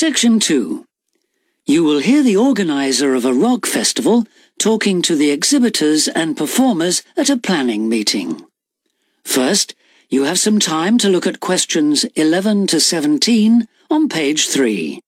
Section 2. You will hear the organizer of a rock festival talking to the exhibitors and performers at a planning meeting. First, you have some time to look at questions 11 to 17 on page 3.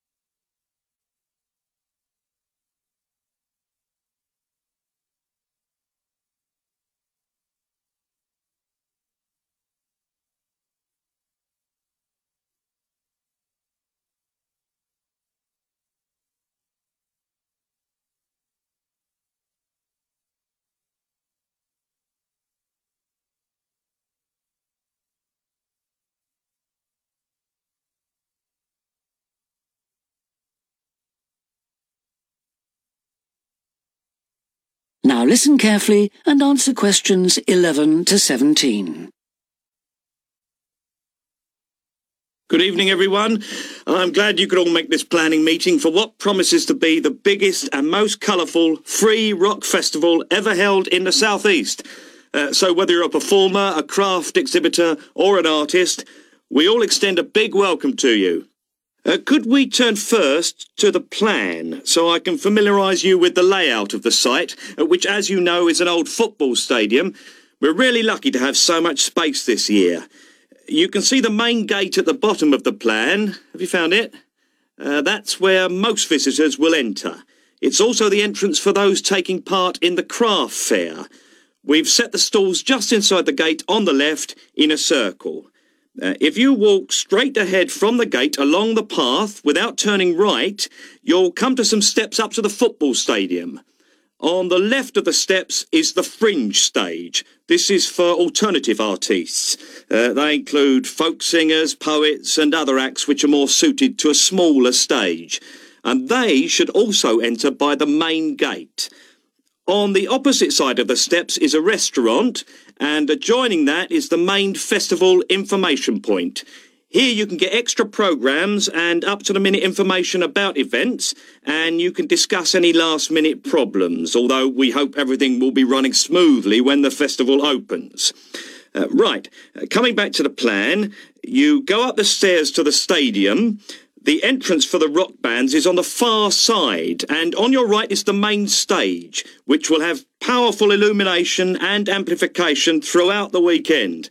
Now listen carefully and answer questions 11 to 17. Good evening, everyone. I'm glad you could all make this planning meeting for what promises to be the biggest and most colourful free rock festival ever held in the Southeast. Uh, so whether you're a performer, a craft exhibitor or an artist, we all extend a big welcome to you. Uh, could we turn first to the plan so I can familiarise you with the layout of the site, uh, which as you know is an old football stadium. We're really lucky to have so much space this year. You can see the main gate at the bottom of the plan. Have you found it? Uh, that's where most visitors will enter. It's also the entrance for those taking part in the craft fair. We've set the stalls just inside the gate on the left in a circle. Uh, if you walk straight ahead from the gate along the path without turning right, you'll come to some steps up to the football stadium. On the left of the steps is the fringe stage. This is for alternative artists. Uh, they include folk singers, poets and other acts which are more suited to a smaller stage. And they should also enter by the main gate. On the opposite side of the steps is a restaurant and adjoining that is the main festival information point. Here you can get extra programs and up to the minute information about events and you can discuss any last minute problems, although we hope everything will be running smoothly when the festival opens. Uh, right, uh, coming back to the plan, you go up the stairs to the stadium, the entrance for the rock bands is on the far side, and on your right is the main stage, which will have powerful illumination and amplification throughout the weekend.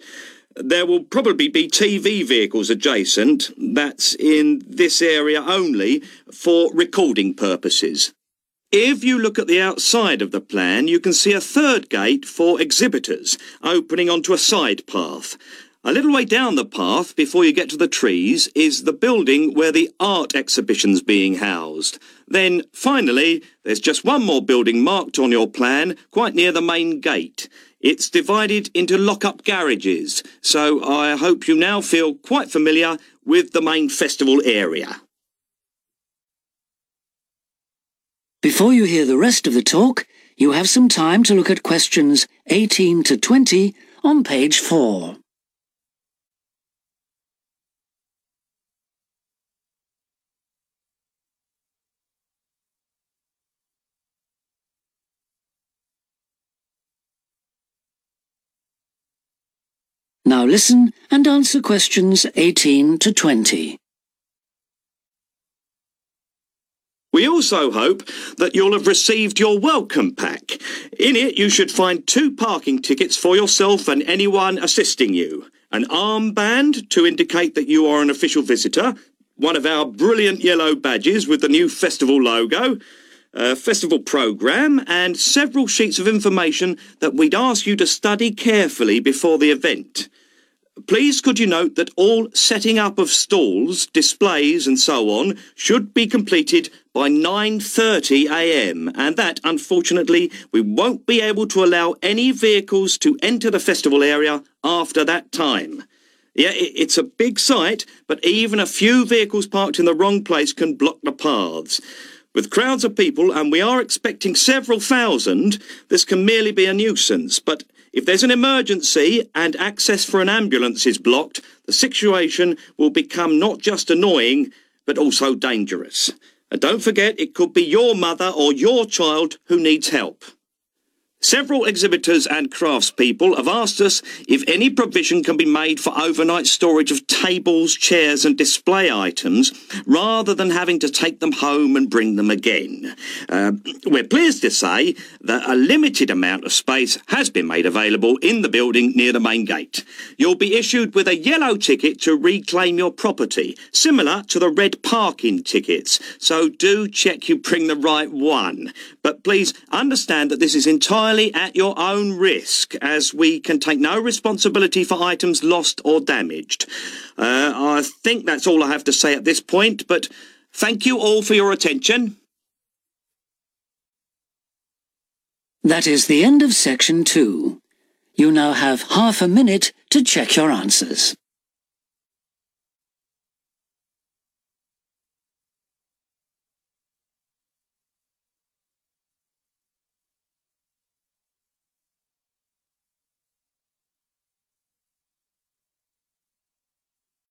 There will probably be TV vehicles adjacent, that's in this area only, for recording purposes. If you look at the outside of the plan, you can see a third gate for exhibitors, opening onto a side path. A little way down the path, before you get to the trees, is the building where the art exhibition's being housed. Then, finally, there's just one more building marked on your plan, quite near the main gate. It's divided into lock-up garages, so I hope you now feel quite familiar with the main festival area. Before you hear the rest of the talk, you have some time to look at questions 18 to 20 on page 4. Now listen and answer questions 18 to 20. We also hope that you'll have received your welcome pack. In it, you should find two parking tickets for yourself and anyone assisting you, an armband to indicate that you are an official visitor, one of our brilliant yellow badges with the new festival logo, a festival programme, and several sheets of information that we'd ask you to study carefully before the event. Please could you note that all setting up of stalls, displays and so on should be completed by 9.30am and that, unfortunately, we won't be able to allow any vehicles to enter the festival area after that time. Yeah, it's a big site, but even a few vehicles parked in the wrong place can block the paths. With crowds of people, and we are expecting several thousand, this can merely be a nuisance, but if there's an emergency and access for an ambulance is blocked, the situation will become not just annoying, but also dangerous. And don't forget, it could be your mother or your child who needs help. Several exhibitors and craftspeople have asked us if any provision can be made for overnight storage of tables, chairs and display items rather than having to take them home and bring them again. Uh, we're pleased to say that a limited amount of space has been made available in the building near the main gate. You'll be issued with a yellow ticket to reclaim your property, similar to the red parking tickets, so do check you bring the right one. But please understand that this is entirely entirely at your own risk, as we can take no responsibility for items lost or damaged. Uh, I think that's all I have to say at this point, but thank you all for your attention. That is the end of section two. You now have half a minute to check your answers.